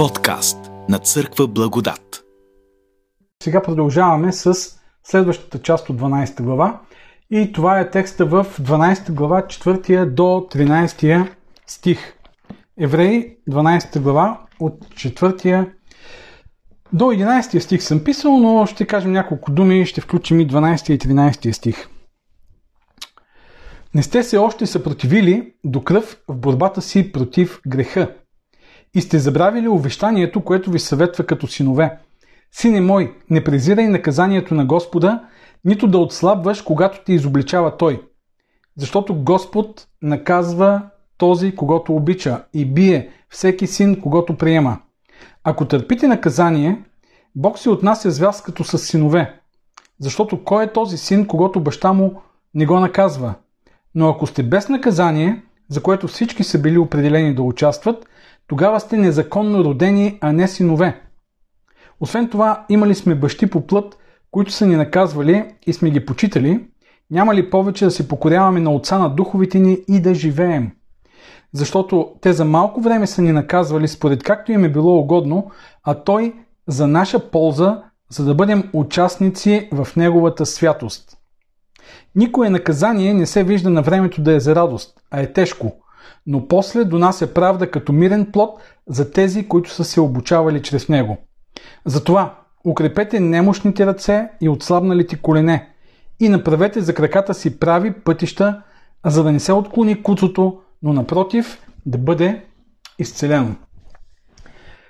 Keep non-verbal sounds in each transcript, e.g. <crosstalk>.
Подкаст на Църква Благодат. Сега продължаваме с следващата част от 12 глава. И това е текста в 12 глава, 4 до 13 стих. Евреи, 12 глава, от 4 до 11 стих съм писал, но ще кажем няколко думи, ще включим и 12 и 13 стих. Не сте се още съпротивили до кръв в борбата си против греха. И сте забравили увещанието, което ви съветва като синове. Сине мой, не презирай наказанието на Господа, нито да отслабваш, когато те изобличава Той. Защото Господ наказва този, когато обича и бие всеки син, когато приема. Ако търпите наказание, Бог си отнася с вас като с синове. Защото кой е този син, когато баща му не го наказва? Но ако сте без наказание, за което всички са били определени да участват, тогава сте незаконно родени, а не синове. Освен това, имали сме бащи по плът, които са ни наказвали и сме ги почитали, няма ли повече да се покоряваме на отца на духовите ни и да живеем? Защото те за малко време са ни наказвали според както им е било угодно, а той за наша полза, за да бъдем участници в неговата святост. Никое наказание не се вижда на времето да е за радост, а е тежко, но после донася правда като мирен плод за тези, които са се обучавали чрез него. Затова укрепете немощните ръце и отслабналите колене и направете за краката си прави пътища, за да не се отклони куцото, но напротив да бъде изцелено.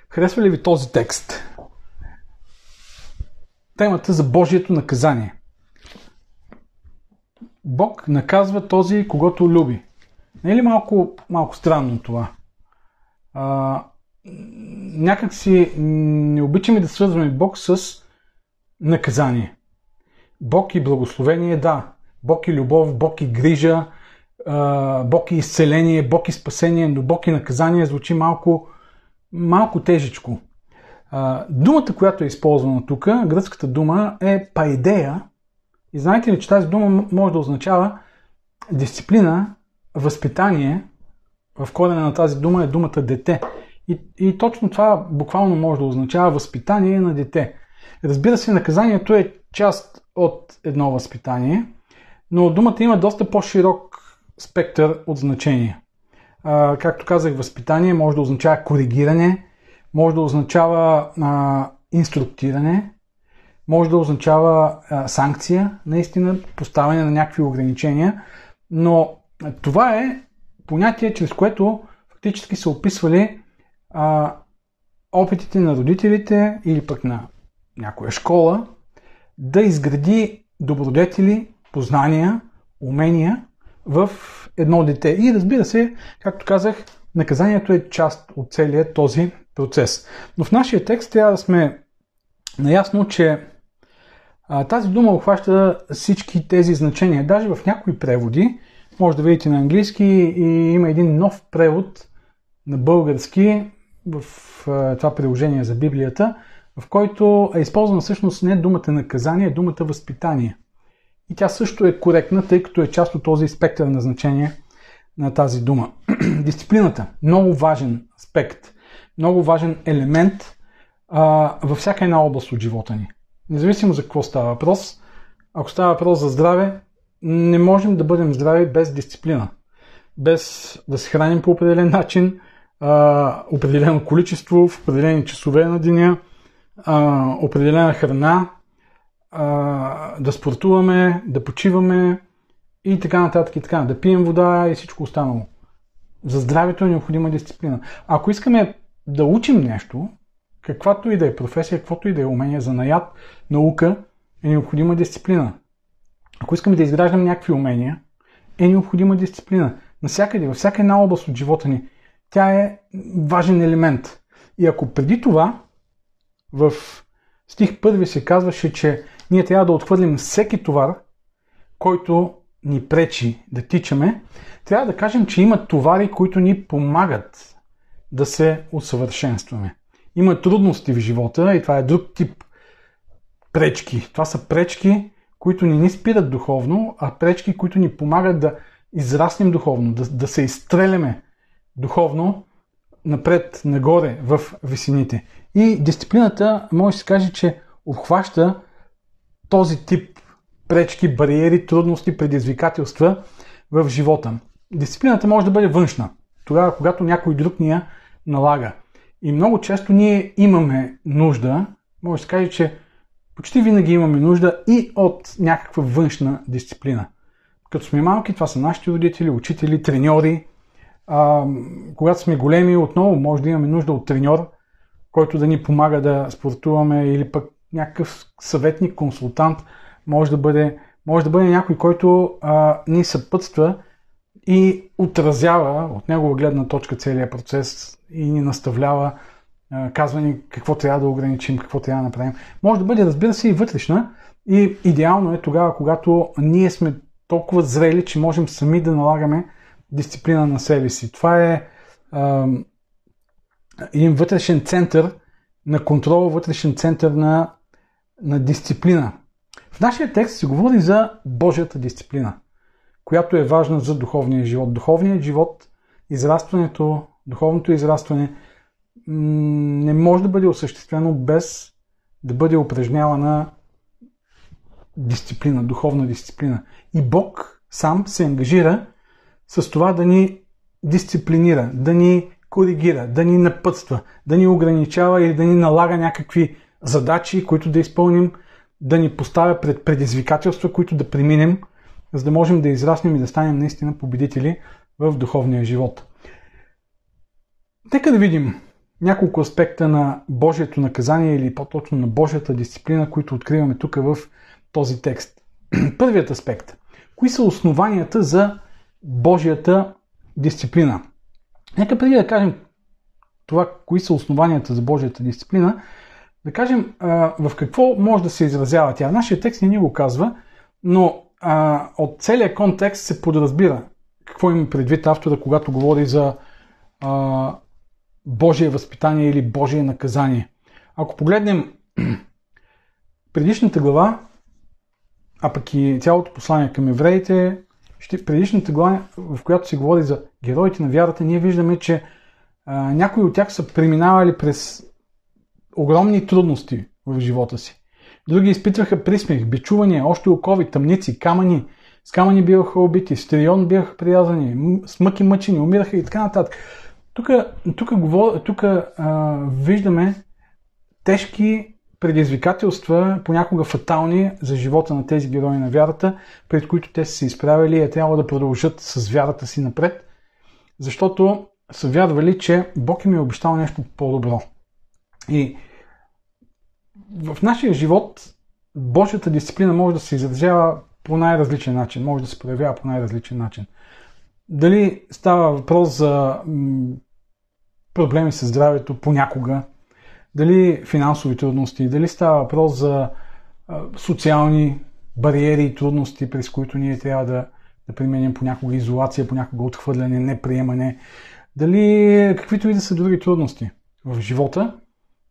Харесва ли ви този текст? Темата за Божието наказание. Бог наказва този, когато люби. Не е ли малко, малко странно това? А, някак си не обичаме да свързваме Бог с наказание. Бог и благословение, да. Бог и любов, Бог и грижа, Бог и изцеление, Бог и спасение, но Бог и наказание звучи малко, малко тежечко. Думата, която е използвана тук, гръцката дума е пайдея. И знаете ли, че тази дума може да означава дисциплина, възпитание. В корена на тази дума е думата дете. И, и точно това буквално може да означава възпитание на дете. Разбира се, наказанието е част от едно възпитание, но думата има доста по-широк спектър от значения. А, както казах, възпитание може да означава коригиране, може да означава а, инструктиране, може да означава а, санкция, наистина, поставяне на някакви ограничения, но това е понятие, чрез което фактически са описвали а, опитите на родителите или пък на някоя школа да изгради добродетели, познания, умения в едно дете. И разбира се, както казах, наказанието е част от целият този процес. Но в нашия текст трябва да сме наясно, че а, тази дума обхваща всички тези значения. Даже в някои преводи, може да видите на английски, и има един нов превод на български в това приложение за Библията, в който е използвана всъщност не думата наказание, а думата възпитание. И тя също е коректна, тъй като е част от този спектър на значение на тази дума. <clears throat> Дисциплината. Много важен аспект. Много важен елемент а, във всяка една област от живота ни. Независимо за какво става въпрос, ако става въпрос за здраве, не можем да бъдем здрави без дисциплина. Без да се храним по определен начин, а, определено количество, в определени часове на деня, а, определена храна, а, да спортуваме, да почиваме и така нататък и така, да пием вода и всичко останало. За здравето е необходима дисциплина. Ако искаме да учим нещо, каквато и да е професия, каквото и да е умение, занаят, наука, е необходима дисциплина. Ако искаме да изграждаме някакви умения, е необходима дисциплина. Насякъде, във всяка една област от живота ни, тя е важен елемент. И ако преди това в стих първи се казваше, че ние трябва да отхвърлим всеки товар, който ни пречи да тичаме, трябва да кажем, че има товари, които ни помагат да се усъвършенстваме. Има трудности в живота и това е друг тип пречки. Това са пречки, които ни ни спират духовно, а пречки, които ни помагат да израснем духовно, да, да се изстреляме духовно напред, нагоре в висините. И дисциплината може да се каже, че обхваща този тип пречки, бариери, трудности, предизвикателства в живота. Дисциплината може да бъде външна, тогава когато някой друг ни я налага. И много често ние имаме нужда, може да се каже, че почти винаги имаме нужда и от някаква външна дисциплина. Като сме малки, това са нашите родители, учители, треньори. А, когато сме големи, отново може да имаме нужда от треньор, който да ни помага да спортуваме или пък някакъв съветник, консултант. Може да бъде, може да бъде някой, който а, ни съпътства и отразява от негова гледна точка целият процес и ни наставлява, казва ни какво трябва да ограничим, какво трябва да направим. Може да бъде, разбира се, и вътрешна. И идеално е тогава, когато ние сме толкова зрели, че можем сами да налагаме дисциплина на себе си. Това е а, един вътрешен център на контрол, вътрешен център на, на дисциплина. В нашия текст се говори за Божията дисциплина, която е важна за духовния живот. Духовният живот, израстването, духовното израстване не може да бъде осъществено без да бъде упражнявана дисциплина, духовна дисциплина. И Бог сам се ангажира с това да ни дисциплинира, да ни коригира, да ни напътства, да ни ограничава или да ни налага някакви задачи, които да изпълним, да ни поставя пред предизвикателства, които да преминем, за да можем да израснем и да станем наистина победители в духовния живот. Нека да видим няколко аспекта на Божието наказание или по-точно на Божията дисциплина, които откриваме тук в този текст. <clears throat> Първият аспект. Кои са основанията за Божията дисциплина? Нека преди да кажем това, кои са основанията за Божията дисциплина, да кажем в какво може да се изразява тя. Нашия текст не ни го казва, но а, от целият контекст се подразбира какво има предвид автора, когато говори за а, Божие възпитание или Божие наказание. Ако погледнем <clears throat> предишната глава, а пък и цялото послание към евреите, предишната глава, в която се говори за героите на вярата, ние виждаме, че а, някои от тях са преминавали през огромни трудности в живота си. Други изпитваха присмех, бичувания, още окови, тъмници, камъни. С камъни биваха убити, с трион бяха приязани, с мъки мъчени, умираха и така нататък. Тук, тук, тук а, виждаме тежки предизвикателства, понякога фатални за живота на тези герои на вярата, пред които те са се изправили и е трябва да продължат с вярата си напред, защото са вярвали, че Бог им е обещал нещо по-добро. И в нашия живот Божията дисциплина може да се изразява по най-различен начин, може да се проявява по най-различен начин. Дали става въпрос за проблеми с здравето понякога, дали финансови трудности, дали става въпрос за социални бариери и трудности, през които ние трябва да, да применим понякога изолация, понякога отхвърляне, неприемане, дали каквито и да са други трудности в живота,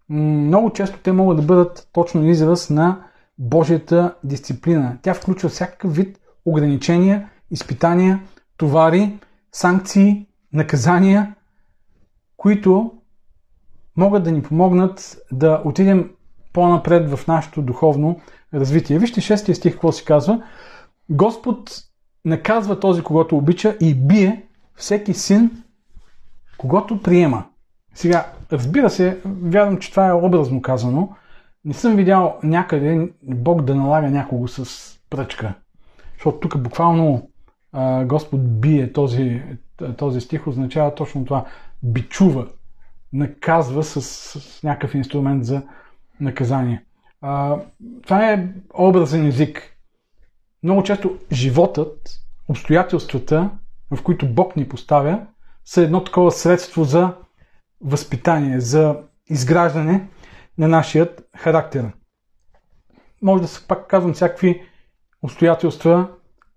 много често те могат да бъдат точно израз на Божията дисциплина. Тя включва всякакъв вид ограничения, изпитания, товари, санкции, наказания, които могат да ни помогнат да отидем по-напред в нашето духовно развитие. Вижте шестия стих, какво си казва. Господ наказва този, когато обича и бие всеки син, когато приема. Сега, разбира се, вярвам, че това е образно казано. Не съм видял някъде Бог да налага някого с пръчка. Защото тук буквално Господ бие този, този стих, означава точно това. Бичува, наказва с, с някакъв инструмент за наказание. А, това е образен език. Много често животът, обстоятелствата, в които Бог ни поставя, са едно такова средство за възпитание, за изграждане на нашият характер. Може да се пак казвам всякакви обстоятелства,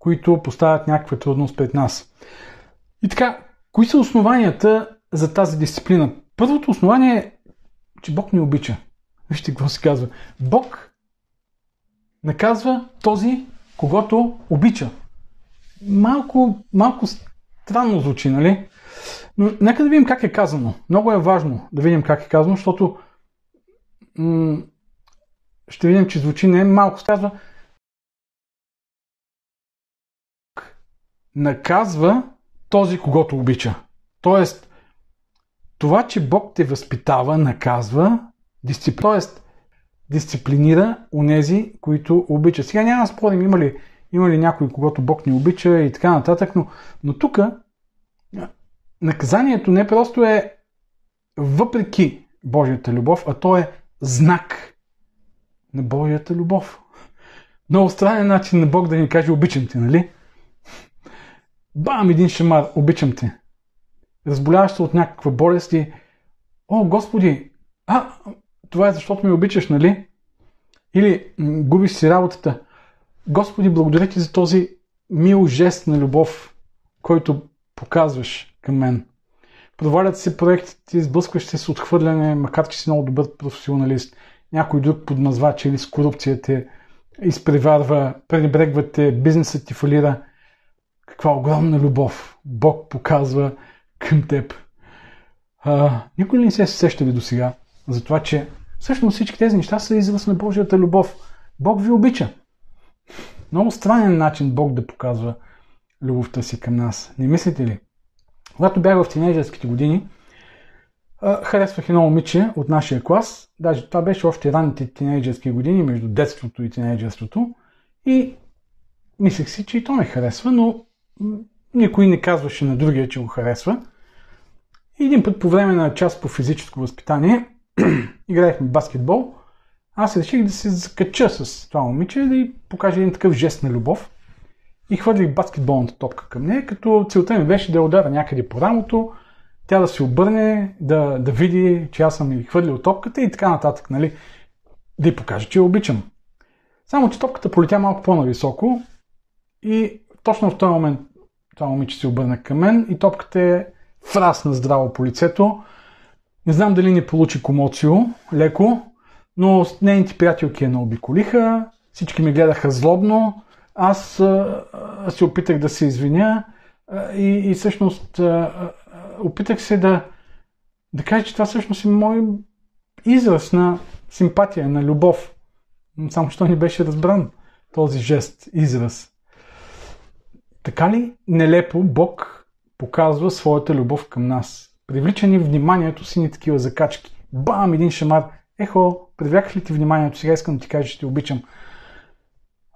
които поставят някаква трудност пред нас. И така, кои са основанията за тази дисциплина? Първото основание е, че Бог ни обича. Вижте какво се казва. Бог наказва този, когато обича. Малко, малко странно звучи, нали? Но нека да видим как е казано. Много е важно да видим как е казано, защото м- ще видим, че звучи не малко. Казва, наказва този, когато обича. Тоест, това, че Бог те възпитава, наказва, дисциплина. Тоест, дисциплинира унези, които обича. Сега няма спорим има ли, има ли някой, когато Бог ни обича и така нататък, но, но тук наказанието не просто е въпреки Божията любов, а то е знак на Божията любов. Много странен начин на Бог да ни каже обичам те, нали? Бам, един шамар, обичам те. Разболяваш се от някаква болест и О, Господи, а, това е защото ме обичаш, нали? Или м- губиш си работата. Господи, благодаря ти за този мил жест на любов, който показваш към мен. Провалят се проектите, сблъскваш се с отхвърляне, макар че си много добър професионалист. Някой друг подмазвач или с корупцията изпреварва, пренебрегвате, бизнесът ти фалира. Каква огромна любов Бог показва към теб. А, никой не се сещали до сега за това, че всъщност всички тези неща са израз на Божията любов. Бог ви обича. Много странен начин Бог да показва любовта си към нас. Не мислите ли? Когато бях в тинейджерските години, харесвах едно момиче от нашия клас. Даже това беше още ранните тинейджерски години, между детството и тинейджерството. И мислех си, че и то ме харесва, но никой не казваше на другия, че го харесва. И един път по време на час по физическо възпитание <clears throat> играехме баскетбол. Аз реших да се закача с това момиче да й покажа един такъв жест на любов. И хвърлих баскетболната топка към нея, като целта ми беше да я удара някъде по рамото, тя да се обърне, да, да види, че аз съм и хвърлил топката и така нататък, нали? Да й покажа, че я обичам. Само, че топката полетя малко по-нависоко и точно в този момент това момиче се обърна към мен и топката е фрасна здраво по лицето. Не знам дали не получи комоцио, леко, но нейните приятелки я наобиколиха, всички ми гледаха злобно, аз а, а, се опитах да се извиня а, и, и всъщност опитах се да, да кажа, че това всъщност е мой израз на симпатия, на любов. Само, що не беше разбран този жест, израз. Така ли нелепо Бог показва своята любов към нас? Привлича ни вниманието си ни такива закачки. Бам, един шамар. Ехо, привляках ли ти вниманието? Сега искам да ти кажа, че те обичам.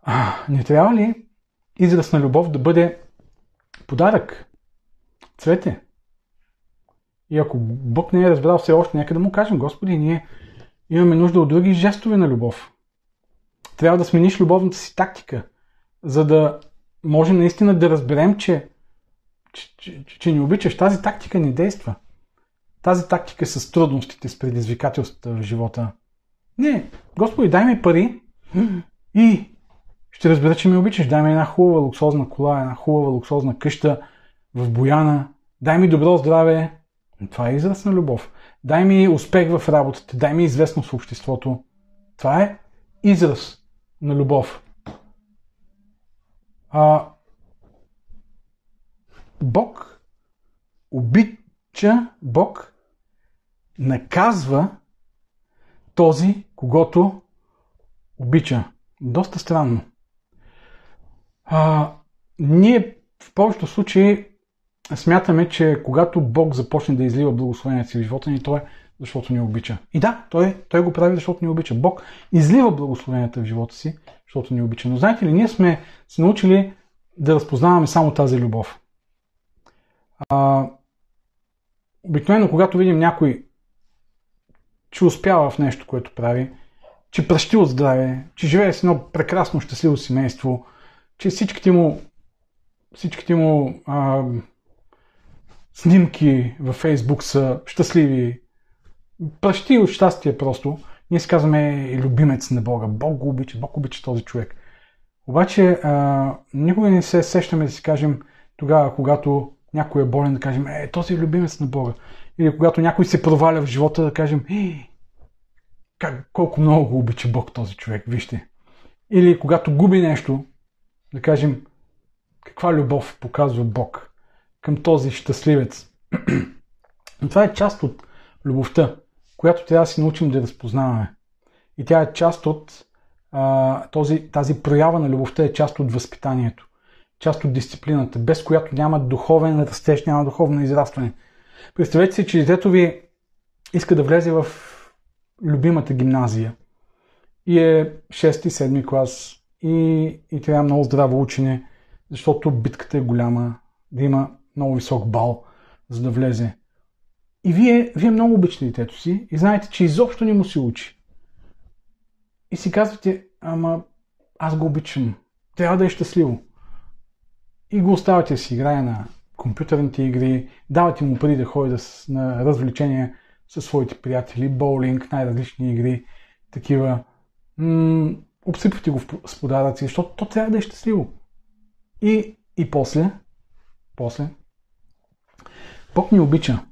А, не трябва ли израз на любов да бъде подарък? Цвете. И ако Бог не е разбрал все още, нека да му кажем, Господи, ние имаме нужда от други жестове на любов. Трябва да смениш любовната си тактика, за да може наистина да разберем, че, че, че, че ни обичаш. Тази тактика не действа. Тази тактика с трудностите, с предизвикателствата в живота. Не, Господи, дай ми пари и ще разбера, че ме обичаш. Дай ми една хубава луксозна кола, една хубава луксозна къща в Бояна. Дай ми добро здраве. Това е израз на любов. Дай ми успех в работата. Дай ми известност в обществото. Това е израз на любов. А, Бог обича, Бог наказва този, когато обича. Доста странно. А, ние в повечето случаи смятаме, че когато Бог започне да излива благословението си в живота ни, той е защото ни обича. И да, той, той го прави, защото ни обича. Бог излива благословенията в живота си, защото ни обича. Но знаете ли, ние сме се научили да разпознаваме само тази любов. А, обикновено, когато видим някой, че успява в нещо, което прави, че пръщи от здраве, че живее с едно прекрасно, щастливо семейство, че всичките му, всичките му а, снимки във Фейсбук са щастливи, пръщи от щастие просто. Ние си казваме е любимец на Бога. Бог го обича, Бог обича този човек. Обаче а, никога не се сещаме да си кажем тогава, когато някой е болен, да кажем, е, този е любимец на Бога. Или когато някой се проваля в живота, да кажем, е, как, колко много го обича Бог този човек, вижте. Или когато губи нещо, да кажем, каква любов показва Бог към този щастливец, Но <clears throat> това е част от любовта, която трябва да си научим да разпознаваме. И тя е част от а, този, тази проява на любовта е част от възпитанието, част от дисциплината, без която няма духовен растеж, няма духовно израстване. Представете си, че детето ви иска да влезе в любимата гимназия и е 6-7 клас и, и трябва много здраво учене, защото битката е голяма, да има много висок бал, за да влезе. И вие, вие много обичате детето си и знаете, че изобщо не му се учи. И си казвате, ама аз го обичам. Трябва да е щастливо. И го оставате да си играе на компютърните игри, давате му пари да ходи да, на развлечения със своите приятели, боулинг, най-различни игри, такива. М- обсипвате го с подаръци, защото то трябва да е щастливо. И, и после, после, Бог ни обича.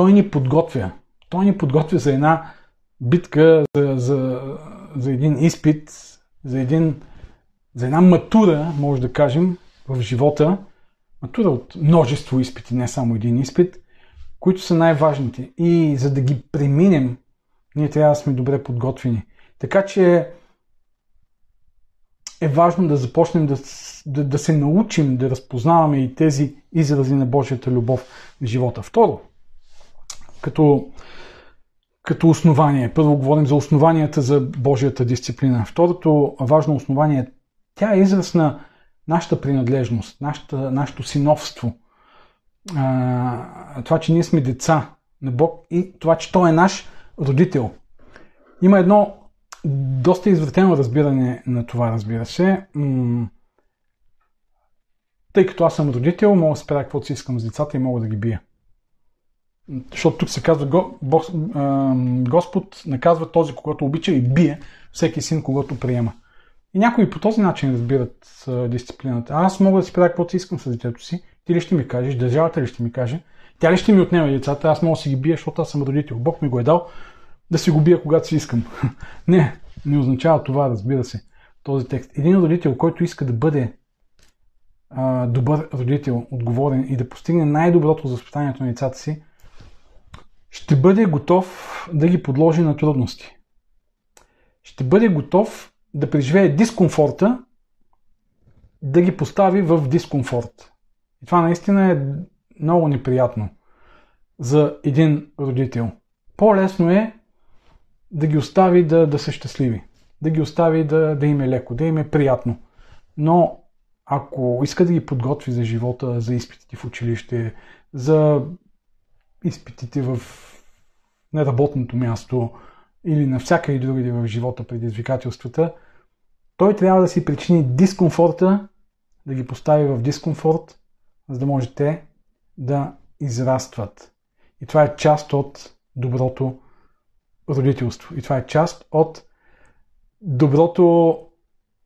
Той ни подготвя. Той ни подготвя за една битка, за, за, за един изпит, за, един, за една матура, може да кажем, в живота. Матура от множество изпити, не само един изпит, които са най-важните. И за да ги преминем, ние трябва да сме добре подготвени. Така че е важно да започнем да, да, да се научим да разпознаваме и тези изрази на Божията любов в живота. Второ, като, като основание. Първо говорим за основанията за Божията дисциплина. Второто важно основание, тя е израз на нашата принадлежност, нашата, нашето синовство. А, това, че ние сме деца на Бог и това, че Той е наш родител. Има едно доста извратено разбиране на това, разбира се. Тъй като аз съм родител, мога да спря каквото си искам с децата и мога да ги бия. Защото тук се казва, Господ наказва този, когато обича и бие всеки син, когато приема. И някои по този начин разбират дисциплината. Аз мога да си правя каквото си искам с детето си. Ти ли ще ми кажеш, държавата ли ще ми каже, тя ли ще ми отнема децата, аз мога да си ги бия, защото аз съм родител. Бог ми го е дал да си го бия, когато си искам. <laughs> не, не означава това, разбира се, този текст. Един родител, който иска да бъде а, добър родител, отговорен и да постигне най-доброто за възпитанието на децата си, ще бъде готов да ги подложи на трудности. Ще бъде готов да преживее дискомфорта, да ги постави в дискомфорт. И това наистина е много неприятно за един родител. По-лесно е да ги остави да, да са щастливи, да ги остави да, да им е леко, да им е приятно. Но ако иска да ги подготви за живота, за изпитите в училище, за изпитите в неработното място или на всяка и другаде в живота предизвикателствата, той трябва да си причини дискомфорта, да ги постави в дискомфорт, за да може те да израстват. И това е част от доброто родителство. И това е част от доброто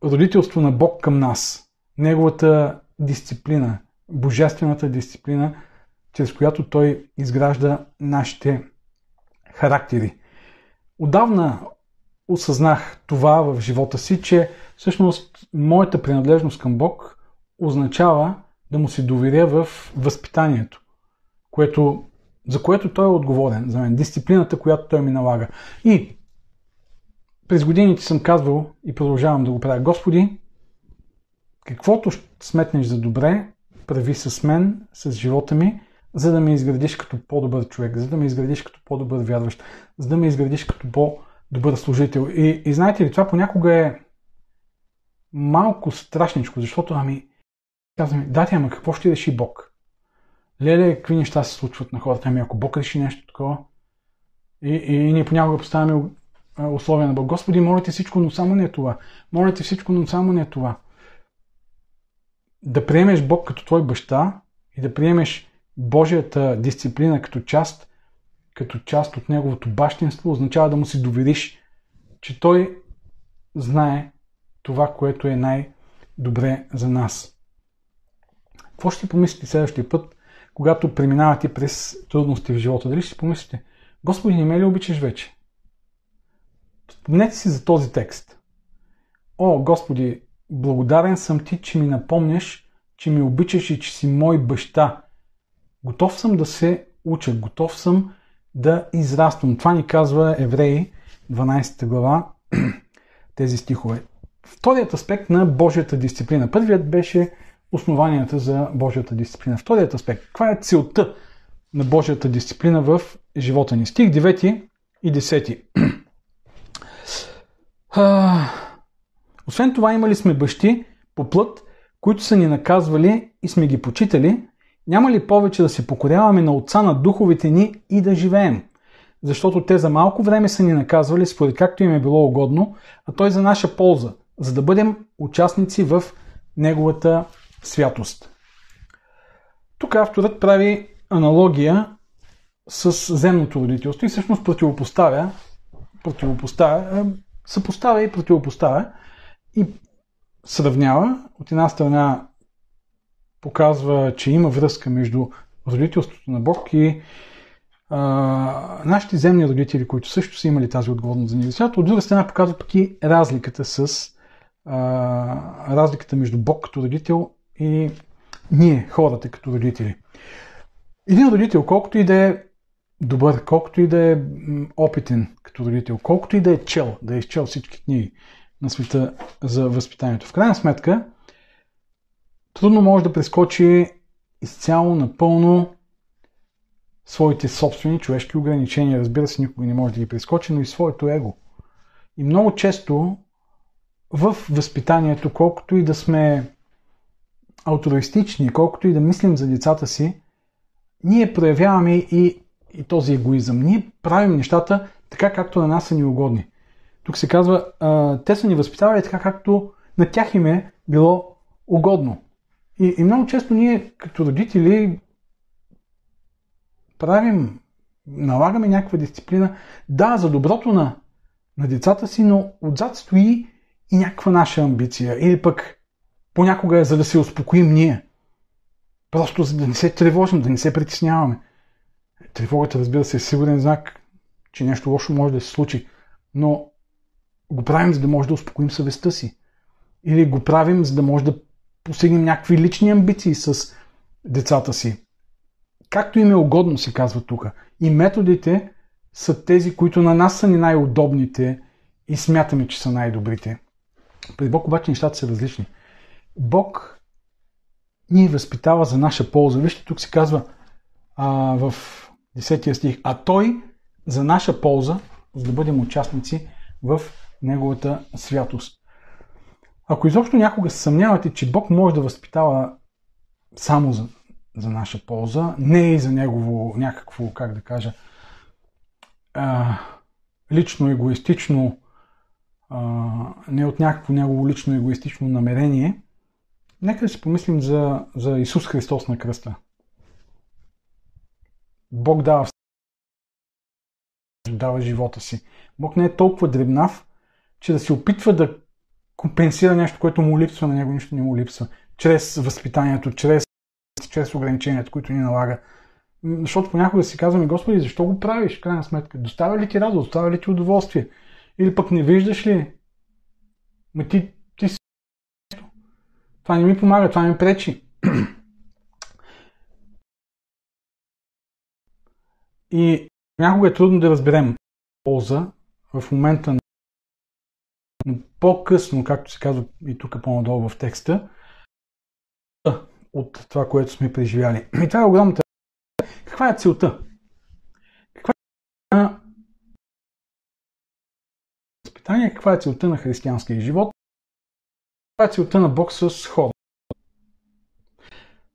родителство на Бог към нас. Неговата дисциплина, божествената дисциплина, чрез която Той изгражда нашите характери. Отдавна осъзнах това в живота си, че всъщност моята принадлежност към Бог означава да му се доверя в възпитанието, което за което той е отговорен за мен, дисциплината, която той ми налага. И през годините съм казвал и продължавам да го правя. Господи, каквото сметнеш за добре, прави с мен, с живота ми, за да ме изградиш като по-добър човек, за да ме изградиш като по-добър вярващ, за да ме изградиш като по-добър служител. И, и знаете ли, това понякога е малко страшничко, защото ами, казваме, да, ама какво ще реши Бог? леле, какви неща се случват на хората. Ами ако Бог реши нещо такова, и, и ние понякога поставяме условия на Бог. Господи, молите всичко, но само не е това. Молите всичко, но само не е това. Да приемеш Бог като твой баща и да приемеш Божията дисциплина като част, като част от Неговото бащинство, означава да му си довериш, че Той знае това, което е най-добре за нас. Какво ще помислите следващия път, когато преминавате през трудности в живота, дали ще помислите, Господи, не ме ли обичаш вече? Спомнете си за този текст. О, Господи, благодарен съм Ти, че ми напомняш, че ми обичаш и че си мой баща. Готов съм да се уча, готов съм да израствам. Това ни казва Евреи, 12 глава, <clears throat> тези стихове. Вторият аспект на Божията дисциплина. Първият беше основанията за Божията дисциплина. Вторият аспект. Каква е целта на Божията дисциплина в живота ни? Стих 9 и 10. <clears throat> Освен това имали сме бащи по плът, които са ни наказвали и сме ги почитали, няма ли повече да се покоряваме на Отца на духовите ни и да живеем? Защото те за малко време са ни наказвали според както им е било угодно, а той за наша полза, за да бъдем участници в Неговата святост. Тук авторът прави аналогия с земното родителство и всъщност противопоставя, противопоставя, е, съпоставя и противопоставя и сравнява от една страна показва, че има връзка между родителството на Бог и а, нашите земни родители, които също са имали тази отговорност за небесата. От друга страна показва пък и разликата с а, разликата между Бог като родител и ние, хората, като родители. Един родител, колкото и да е добър, колкото и да е опитен като родител, колкото и да е чел, да е изчел всички книги на света за възпитанието. В крайна сметка, трудно може да прескочи изцяло, напълно своите собствени човешки ограничения. Разбира се, никога не може да ги прескочи, но и своето его. И много често в възпитанието, колкото и да сме алтруистични, колкото и да мислим за децата си, ние проявяваме и, и този егоизъм. Ние правим нещата така, както на нас са ни угодни. Тук се казва, те са ни възпитавали така, както на тях им е било угодно. И, и много често ние, като родители, правим, налагаме някаква дисциплина, да, за доброто на, на децата си, но отзад стои и някаква наша амбиция. Или пък понякога е за да се успокоим ние. Просто за да не се тревожим, да не се притесняваме. Тревогата, разбира се, е сигурен знак, че нещо лошо може да се случи. Но го правим, за да може да успокоим съвестта си. Или го правим, за да може да постигнем някакви лични амбиции с децата си. Както им е угодно, се казва тук. И методите са тези, които на нас са ни най-удобните и смятаме, че са най-добрите. При Бог обаче нещата са различни. Бог ни възпитава за наша полза. Вижте, тук се казва а, в 10 стих, а Той за наша полза, за да бъдем участници в Неговата святост. Ако изобщо някога съмнявате, че Бог може да възпитава само за, за наша полза, не и за негово някакво, как да кажа, а, лично егоистично, а, не от някакво негово лично егоистично намерение, нека да си помислим за, за Исус Христос на кръста. Бог дава дава живота си. Бог не е толкова дребнав, че да се опитва да компенсира нещо, което му липсва, на него нищо не му липсва. Чрез възпитанието, чрез, чрез ограниченията, които ни налага. Защото понякога си казваме, Господи, защо го правиш, крайна сметка? Доставя ли ти радост, доставя ли ти удоволствие? Или пък не виждаш ли? Ма ти, ти си... Това не ми помага, това ми пречи. И някога е трудно да разберем полза в момента на но по-късно, както се казва и тук по-надолу в текста, от това, което сме преживяли. <clears throat> И това е огромната. Каква е целта? Каква е на възпитание? Каква е целта на християнския живот? Каква е целта на Бог с хора?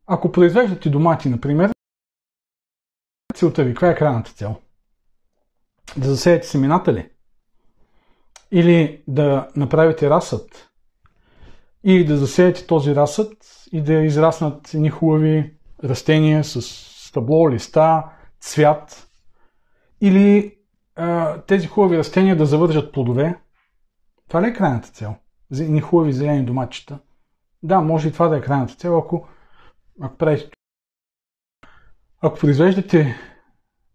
Ако произвеждате домати, например, целта ви, каква е крайната цел? Да засеете семената ли? Или да направите разсъд, или да засеете този разсъд и да израснат едни хубави растения с стъбло, листа, цвят, или а, тези хубави растения да завържат плодове. Това ли е крайната цел? Едни хубави зелени домачета. Да, може и това да е крайната цел, ако, ако правите ако произвеждате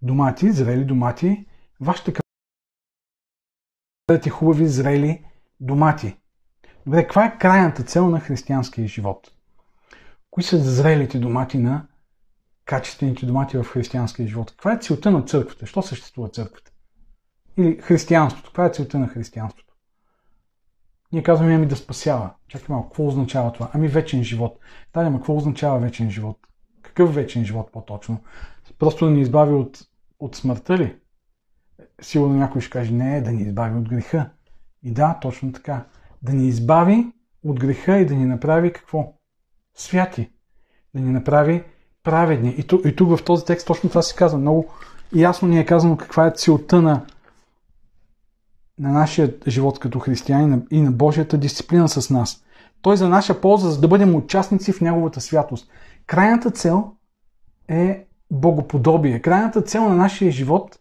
домати, зрели домати, вашата бъдете хубави, зрели домати. Добре, каква е крайната цел на християнския живот? Кои са зрелите домати на качествените домати в християнския живот. Каква е целта на църквата? Що съществува църквата? Или християнството. Каква е целта на християнството? Ние казваме ами да спасява. Чакай малко, какво означава това? Ами вечен живот. Да, ама какво означава вечен живот? Какъв вечен живот по-точно? Просто да ни избави от, от смъртта ли? Сигурно някой ще каже, не, да ни избави от греха. И да, точно така. Да ни избави от греха и да ни направи какво? Святи. Да ни направи праведни. И тук, и тук в този текст точно това се казва. Много ясно ни е казано каква е целта на, на нашия живот като християни и на Божията дисциплина с нас. Той за наша полза, за да бъдем участници в Неговата святост. Крайната цел е богоподобие. Крайната цел на нашия живот,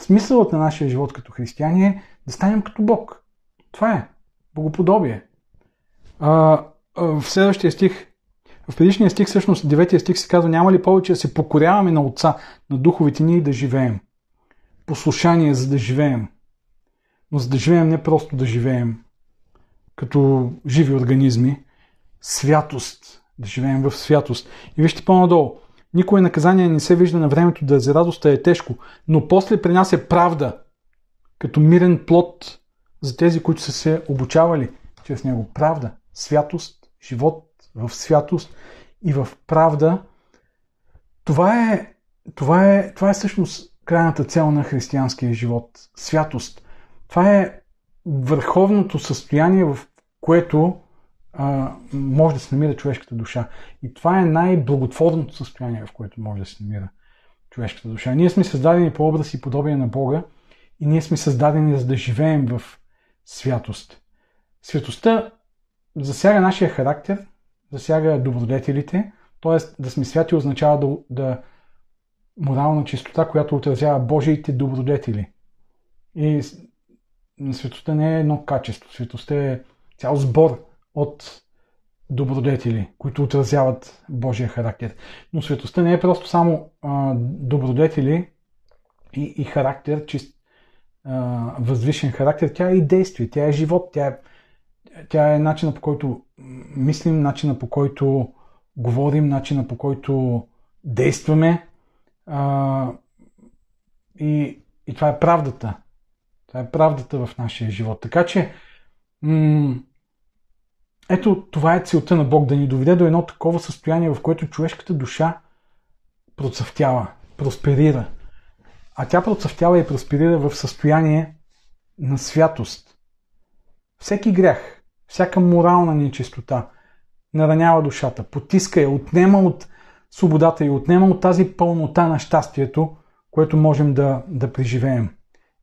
смисълът на нашия живот като християни е да станем като Бог. Това е богоподобие. А, а, в следващия стих, в предишния стих, всъщност, 9 стих се казва, няма ли повече да се покоряваме на Отца, на духовите ни да живеем. Послушание, за да живеем. Но за да живеем не просто да живеем като живи организми, святост, да живеем в святост. И вижте по-надолу. Никое наказание не се вижда на времето да за радостта е тежко, но после при нас е правда, като мирен плод за тези, които са се обучавали чрез него. Правда, святост, живот в святост и в правда. Това е, това е, това е всъщност крайната цел на християнския живот. Святост. Това е върховното състояние, в което а, може да се намира човешката душа. И това е най-благотворното състояние, в което може да се намира човешката душа. Ние сме създадени по образ и подобие на Бога и ние сме създадени за да живеем в святост. Светостта засяга нашия характер, засяга добродетелите, т.е. да сме святи означава да, да морална чистота, която отразява Божиите добродетели. И светостта не е едно качество, светостта е цял сбор от добродетели, които отразяват Божия характер. Но светостта не е просто само а, добродетели и, и характер, чист а, възвишен характер, тя е и действие, тя е живот, тя е, тя е начина по който мислим, начина по който говорим, начина по който действаме. А, и, и това е правдата. Това е правдата в нашия живот. Така че, м- ето това е целта на Бог, да ни доведе до едно такова състояние, в което човешката душа процъфтява, просперира. А тя процъфтява и просперира в състояние на святост. Всеки грях, всяка морална нечистота наранява душата, потиска я, отнема от свободата и отнема от тази пълнота на щастието, което можем да, да преживеем.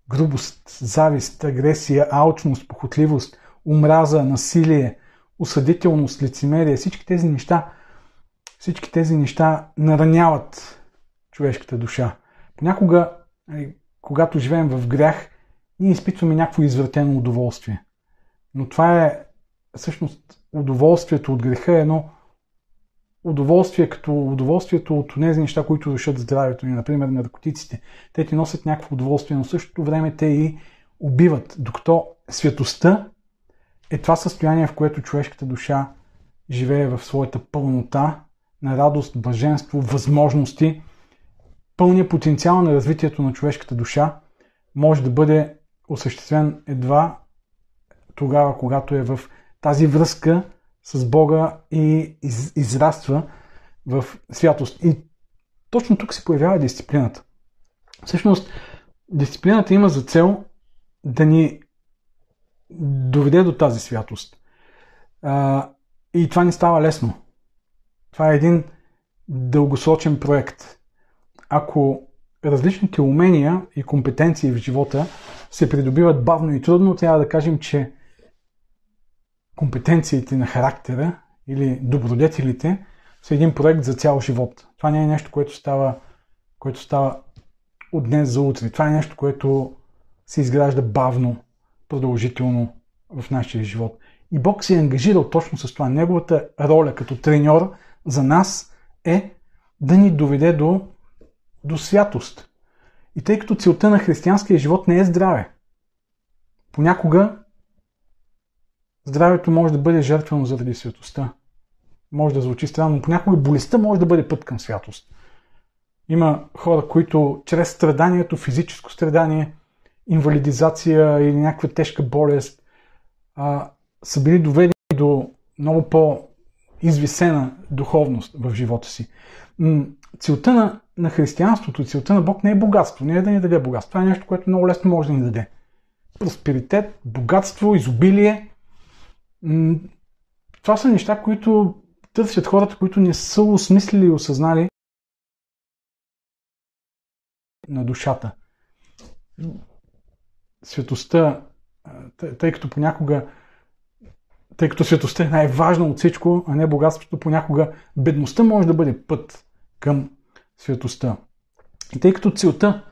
Грубост, завист, агресия, алчност, похотливост, омраза, насилие – осъдителност, лицемерие, всички тези неща, всички тези неща нараняват човешката душа. Понякога, нали, когато живеем в грях, ние изпитваме някакво извратено удоволствие. Но това е всъщност удоволствието от греха е едно удоволствие като удоволствието от тези неща, които душат здравето ни, например наркотиците. Те ти носят някакво удоволствие, но в същото време те и убиват, докато светостта е това състояние, в което човешката душа живее в своята пълнота на радост, блаженство, възможности. Пълният потенциал на развитието на човешката душа може да бъде осъществен едва тогава, когато е в тази връзка с Бога и из, израства в святост. И точно тук се появява дисциплината. Всъщност, дисциплината има за цел да ни доведе до тази святост. А, и това не става лесно. Това е един дългосрочен проект. Ако различните умения и компетенции в живота се придобиват бавно и трудно, трябва да кажем, че компетенциите на характера или добродетелите са един проект за цял живот. Това не е нещо, което става, което става от днес за утре. Това е нещо, което се изгражда бавно, продължително в нашия живот. И Бог се е ангажирал точно с това. Неговата роля като треньор за нас е да ни доведе до, до святост. И тъй като целта на християнския живот не е здраве, понякога здравето може да бъде жертвено заради святостта. Може да звучи странно, но понякога болестта може да бъде път към святост. Има хора, които чрез страданието, физическо страдание, инвалидизация или някаква тежка болест, а, са били доведени до много по-извисена духовност в живота си. Целта на, на християнството, целта на Бог не е богатство, не е да ни даде богатство. Това е нещо, което много лесно може да ни даде. Просперитет, богатство, изобилие. Това са неща, които търсят хората, които не са осмислили и осъзнали на душата. Светостта, тъй като понякога тъй като светостта е най-важна от всичко, а не богатството, понякога бедността може да бъде път към светостта. И тъй като целта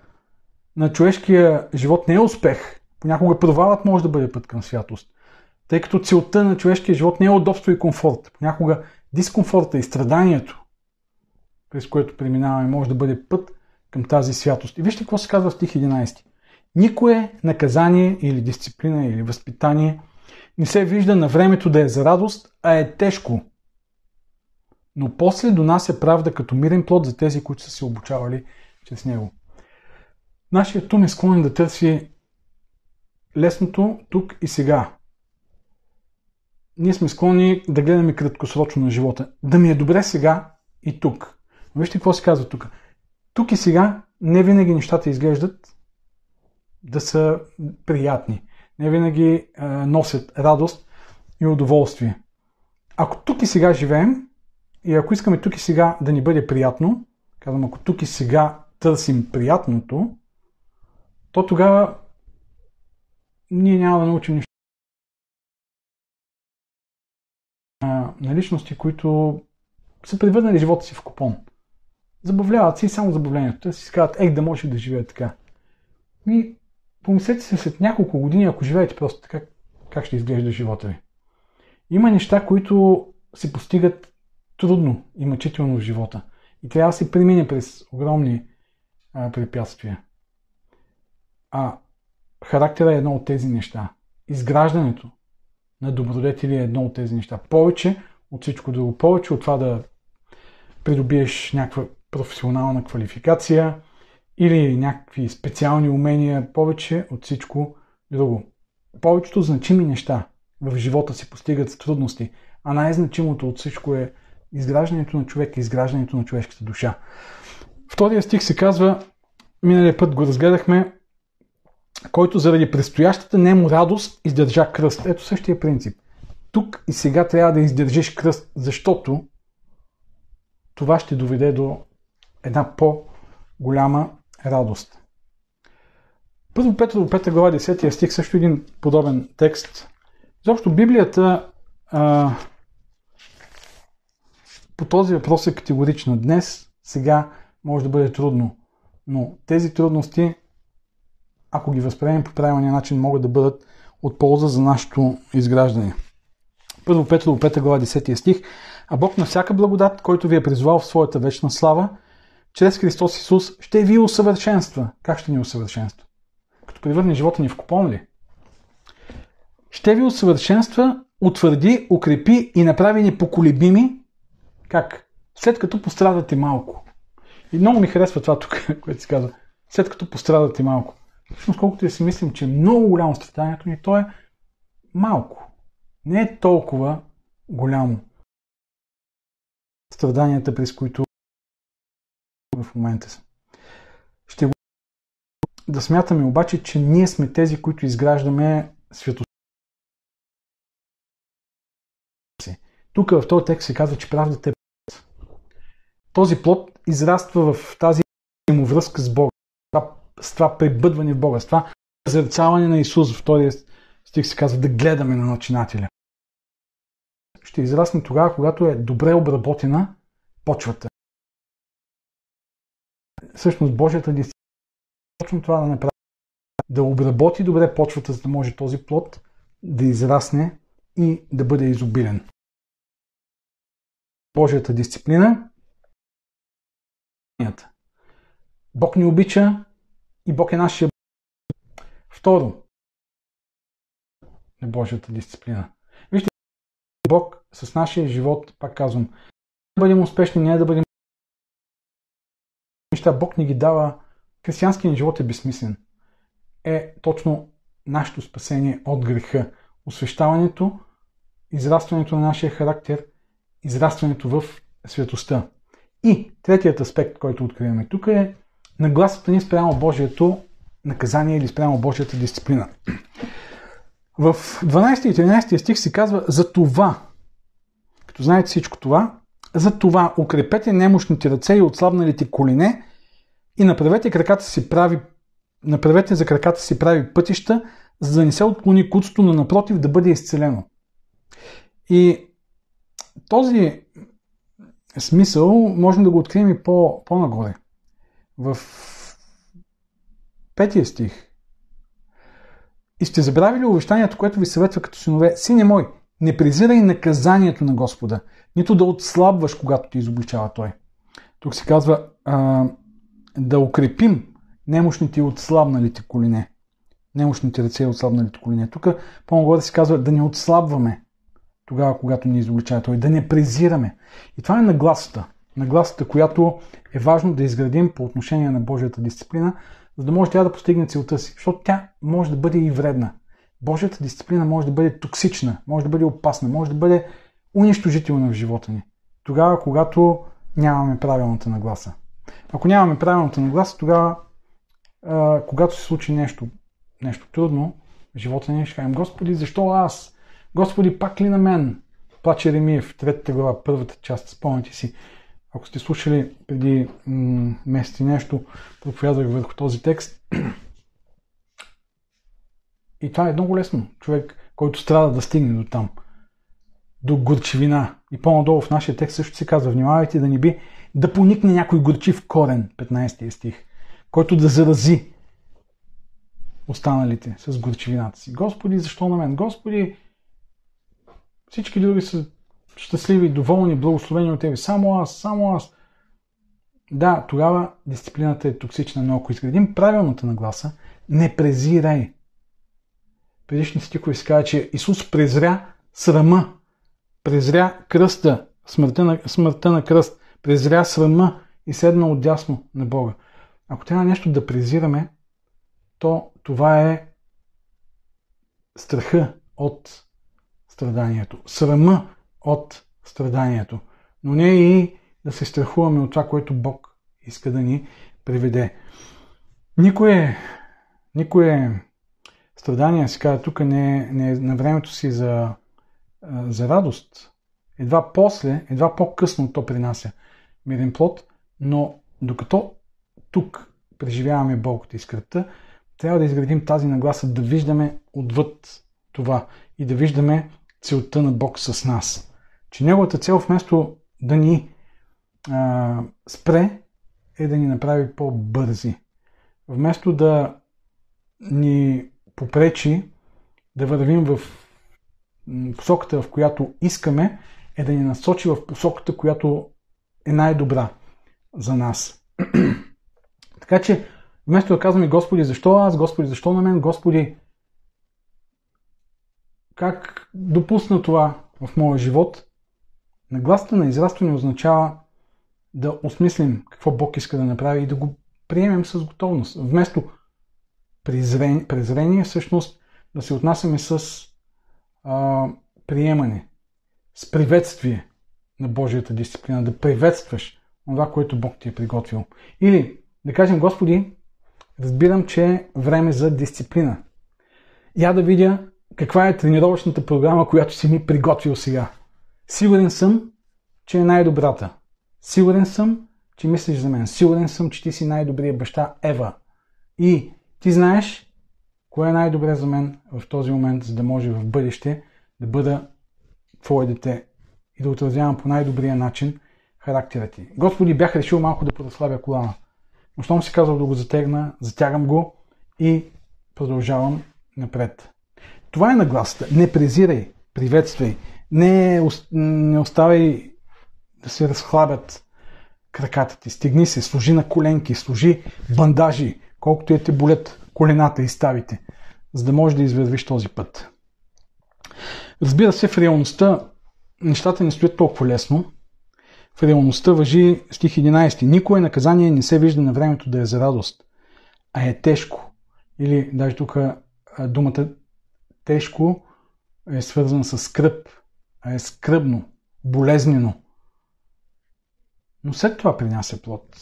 на човешкия живот не е успех, понякога провалът може да бъде път към святост. Тъй като целта на човешкия живот не е удобство и комфорт, понякога дискомфорта и страданието, през което преминаваме, може да бъде път към тази святост. И вижте какво се казва в стих 11. Никое наказание или дисциплина или възпитание не се вижда на времето да е за радост, а е тежко. Но после донася правда като мирен плод за тези, които са се обучавали чрез него. Нашият ум е склонен да търси лесното тук и сега. Ние сме склонни да гледаме краткосрочно на живота. Да ми е добре сега и тук. Но вижте какво се казва тук. Тук и сега не винаги нещата изглеждат да са приятни. Не винаги а, носят радост и удоволствие. Ако тук и сега живеем и ако искаме тук и сега да ни бъде приятно, казвам, ако тук и сега търсим приятното, то тогава ние няма да научим нищо. На личности, които са превърнали живота си в купон. Забавляват си само забавлението. Те си казват, ех, да може да живея така. И помислете се след няколко години, ако живеете просто така, как ще изглежда живота ви. Има неща, които се постигат трудно и мъчително в живота. И трябва да се премине през огромни а, препятствия. А характера е едно от тези неща. Изграждането на добродетели е едно от тези неща. Повече от всичко друго. Повече от това да придобиеш някаква професионална квалификация или някакви специални умения, повече от всичко друго. Повечето значими неща в живота си постигат с трудности, а най-значимото от всичко е изграждането на човека, изграждането на човешката душа. Втория стих се казва, миналия път го разгледахме, който заради предстоящата нему радост издържа кръст. Ето същия принцип. Тук и сега трябва да издържиш кръст, защото това ще доведе до една по-голяма радост. Първо Петро, 5 глава 10 стих, също един подобен текст. Заобщо Библията а, по този въпрос е категорична. Днес, сега може да бъде трудно, но тези трудности, ако ги възприемем по правилния начин, могат да бъдат от полза за нашето изграждане. Първо Петро, 5 глава 10 стих. А Бог на всяка благодат, който ви е призвал в своята вечна слава, чрез Христос Исус, ще ви усъвършенства. Как ще ни усъвършенства? Като превърне живота ни в купон ли? Ще ви усъвършенства, утвърди, укрепи и направи непоколебими. Как? След като пострадате малко. И много ми харесва това тук, <laughs> което се казва. След като пострадате малко. Всъщност, колкото и си мислим, че е много голямо страданието ни, то е малко. Не е толкова голямо страданията, през които в момента. Ще го да смятаме обаче, че ние сме тези, които изграждаме светостта. Тук в този текст се казва, че правдата е този плод израства в тази му връзка с Бога, с това прибъдване в Бога, с това зерцаване на Исус. В втория стих се казва да гледаме на начинателя. Ще израсне тогава, когато е добре обработена почвата всъщност Божията дисциплина точно това да направи. Да обработи добре почвата, за да може този плод да израсне и да бъде изобилен. Божията дисциплина Бог ни обича и Бог е нашия Второ, е Божията дисциплина. Вижте, Бог с нашия живот, пак казвам, да бъдем успешни, не да бъдем неща Бог ни ги дава, християнският живот е безсмислен. Е точно нашето спасение от греха. Освещаването, израстването на нашия характер, израстването в светостта. И третият аспект, който откриваме тук е нагласата ни спрямо Божието наказание или спрямо Божията дисциплина. В 12 и 13 стих се казва за това, като знаете всичко това, за това укрепете немощните ръце и отслабналите колине и направете краката си прави направете за краката си прави пътища, за да не се отклони куцото, но напротив да бъде изцелено. И този смисъл можем да го открием и по, по-нагоре. В петия стих. И сте забравили увещанието, което ви съветва като синове. Сине мой, не презирай наказанието на Господа, нито да отслабваш, когато ти изобличава Той. Тук се казва а, да укрепим немощните и отслабналите колене. Немощните ръце и отслабналите колене. Тук по-нагоре се казва да не отслабваме тогава, когато ни изобличава Той, да не презираме. И това е нагласата. Нагласата, която е важно да изградим по отношение на Божията дисциплина, за да може тя да постигне целта си. Защото тя може да бъде и вредна. Божията дисциплина може да бъде токсична, може да бъде опасна, може да бъде унищожителна в живота ни. Тогава, когато нямаме правилната нагласа. Ако нямаме правилната нагласа, тогава, а, когато се случи нещо, нещо трудно, живота ни ще кажем, Господи, защо аз? Господи, пак ли на мен? Плаче Ремиев, третата глава, първата част, спомняте си. Ако сте слушали преди м- месец и нещо, проповядвах върху този текст. И това е много лесно. Човек, който страда да стигне до там. До горчевина. И по-надолу в нашия текст също се казва, внимавайте да не би да поникне някой горчив корен, 15 стих, който да зарази останалите с горчевината си. Господи, защо на мен? Господи, всички други са щастливи, доволни, благословени от Тебе. Само аз, само аз. Да, тогава дисциплината е токсична, но ако изградим правилната нагласа, не презирай. Предишни стихове се казва, че Исус презря срама, презря кръста, смъртта на, смъртта на кръст, презря срама и седна отдясно на Бога. Ако трябва нещо да презираме, то това е страха от страданието, срама от страданието, но не и да се страхуваме от това, което Бог иска да ни приведе. Никое, никое страдание, се казва тук, не, не е на времето си за, за радост. Едва после, едва по-късно то принася мирен плод, но докато тук преживяваме болката и скръпта, трябва да изградим тази нагласа, да виждаме отвъд това и да виждаме целта на Бог с нас. Че неговата цел вместо да ни а, спре, е да ни направи по-бързи. Вместо да ни попречи да вървим в посоката, в която искаме, е да ни насочи в посоката, която е най-добра за нас. <clears throat> така че, вместо да казваме Господи, защо аз, Господи, защо на мен, Господи, как допусна това в моя живот, нагласата на израстване означава да осмислим какво Бог иска да направи и да го приемем с готовност. Вместо презрение, презрение всъщност да се отнасяме с а, приемане, с приветствие на Божията дисциплина, да приветстваш това, което Бог ти е приготвил. Или да кажем, Господи, разбирам, че е време за дисциплина. Я да видя каква е тренировъчната програма, която си ми приготвил сега. Сигурен съм, че е най-добрата. Сигурен съм, че мислиш за мен. Сигурен съм, че ти си най-добрият баща Ева. И ти знаеш кое е най-добре за мен в този момент, за да може в бъдеще да бъда твое дете и да отразявам по най-добрия начин характера ти. Господи, бях решил малко да поразслабя колана. Но щом си казал да го затегна, затягам го и продължавам напред. Това е нагласата. Не презирай, приветствай. Не, не оставай да се разхлабят краката ти. Стигни се, служи на коленки, служи бандажи, колкото е те болят колената и ставите, за да можеш да извървиш този път. Разбира се, в реалността нещата не стоят толкова лесно. в реалността въжи стих 11. Никое наказание не се вижда на времето да е за радост, а е тежко. Или даже тук думата тежко е свързана с скръп, а е скръбно, болезнено. Но след това принася плод.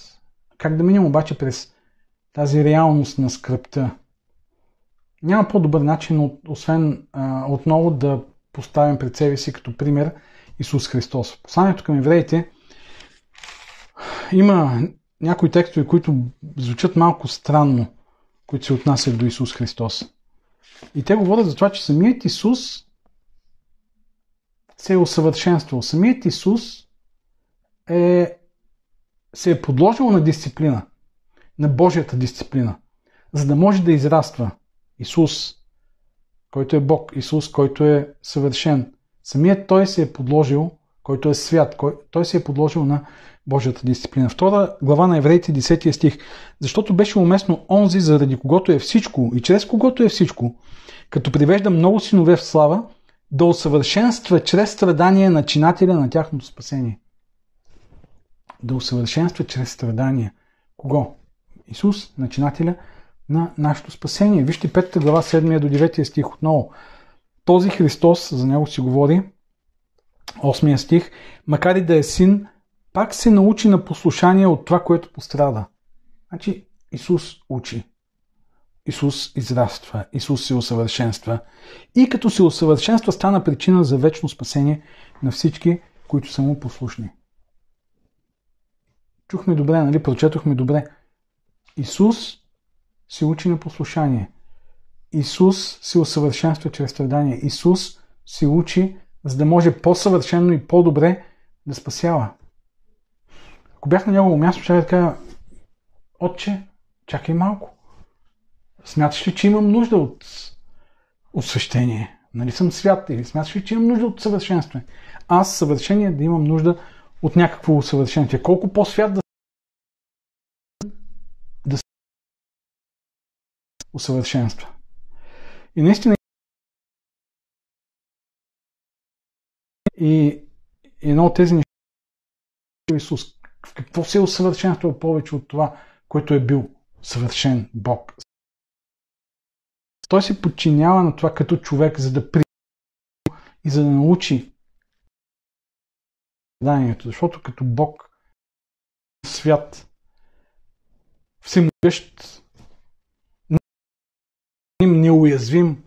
Как да минем обаче през тази реалност на скръпта? Няма по-добър начин, освен а, отново да поставим пред себе си като пример Исус Христос. Посланието към евреите има някои текстове, които звучат малко странно, които се отнасят до Исус Христос. И те говорят за това, че самият Исус се е усъвършенствал. Самият Исус е, се е подложил на дисциплина, на Божията дисциплина, за да може да израства. Исус, който е Бог, Исус, който е съвършен. Самият Той се е подложил, който е свят, Той се е подложил на Божията дисциплина. Втора глава на Евреите, 10 стих. Защото беше уместно онзи, заради когото е всичко и чрез когото е всичко, като привежда много синове в слава, да усъвършенства чрез страдание начинателя на тяхното спасение. Да усъвършенства чрез страдания. Кого? Исус, начинателя на нашето спасение. Вижте 5 глава 7 до 9 стих отново. Този Христос, за него си говори, 8 стих, макар и да е син, пак се научи на послушание от това, което пострада. Значи Исус учи. Исус израства, Исус се усъвършенства и като се усъвършенства стана причина за вечно спасение на всички, които са му послушни. Чухме добре, нали? Прочетохме добре. Исус се учи на послушание. Исус се усъвършенства чрез страдание. Исус се учи, за да може по-съвършено и по-добре да спасява. Ако бях на негово място, ще да кажа, отче, чакай малко. Смяташ ли, че имам нужда от освещение? Нали съм свят? Или смяташ ли, че имам нужда от съвършенстване? Аз съвършение да имам нужда от някакво усъвършенствие. Колко по-свят да се усъвършенства. И наистина и едно от тези неща Исус. В какво се е усъвършенствал повече от това, което е бил съвършен Бог? Той се подчинява на това като човек, за да при и за да научи заданието, защото като Бог свят всемогъщ неуязвим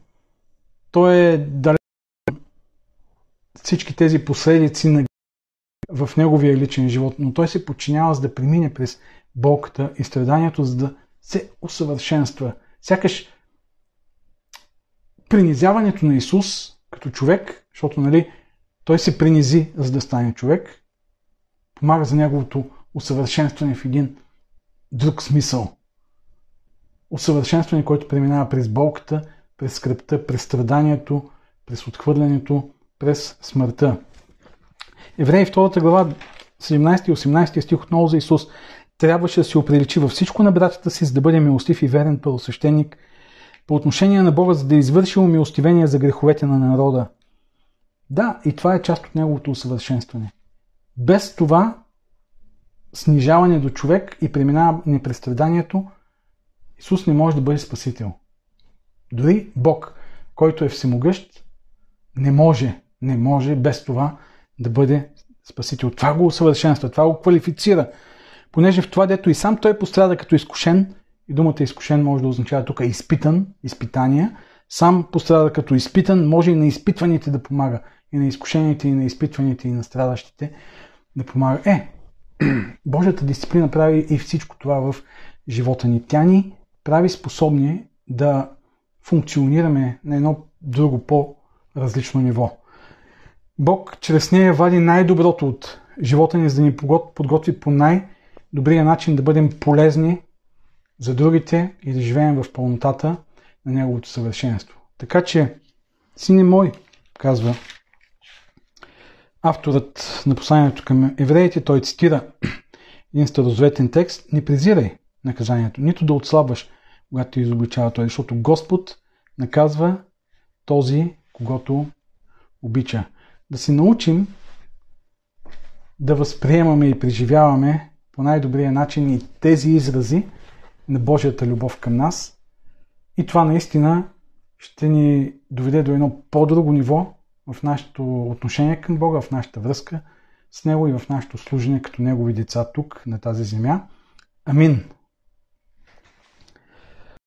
той е далеч всички тези последици на в неговия личен живот, но той се подчинява за да премине през болката и страданието, за да се усъвършенства. Сякаш принизяването на Исус като човек, защото нали, той се принизи за да стане човек, помага за неговото усъвършенстване в един друг смисъл. Усъвършенстване, което преминава през болката, през скръпта, през страданието, през отхвърлянето, през смъртта. Евреи 2 глава 17 и 18 стих отново за Исус трябваше да се оприличи във всичко на братята си, за да бъде милостив и верен първосвещеник по отношение на Бога, за да е извършил за греховете на народа. Да, и това е част от неговото усъвършенстване. Без това снижаване до човек и преминаване през страданието, Исус не може да бъде спасител. Дори Бог, който е всемогъщ, не може, не може без това да бъде спасител. Това го усъвършенства, това го квалифицира. Понеже в това, дето и сам той пострада като изкушен, и думата изкушен може да означава тук изпитан, изпитания, сам пострада като изпитан, може и на изпитваните да помага. И на изкушените, и на изпитваните, и на страдащите да помага. Е, <clears throat> Божията дисциплина прави и всичко това в живота ни. Тя ни прави способни да функционираме на едно друго по-различно ниво. Бог чрез нея вади най-доброто от живота ни, за да ни подготви по най-добрия начин да бъдем полезни за другите и да живеем в пълнотата на Неговото съвършенство. Така че, сине мой, казва авторът на посланието към евреите, той цитира един старозаветен текст, не презирай наказанието, нито да отслабваш, когато изобличава той, защото Господ наказва този, когато обича да се научим да възприемаме и преживяваме по най-добрия начин и тези изрази на Божията любов към нас. И това наистина ще ни доведе до едно по-друго ниво в нашето отношение към Бога, в нашата връзка с Него и в нашето служение като Негови деца тук, на тази земя. Амин.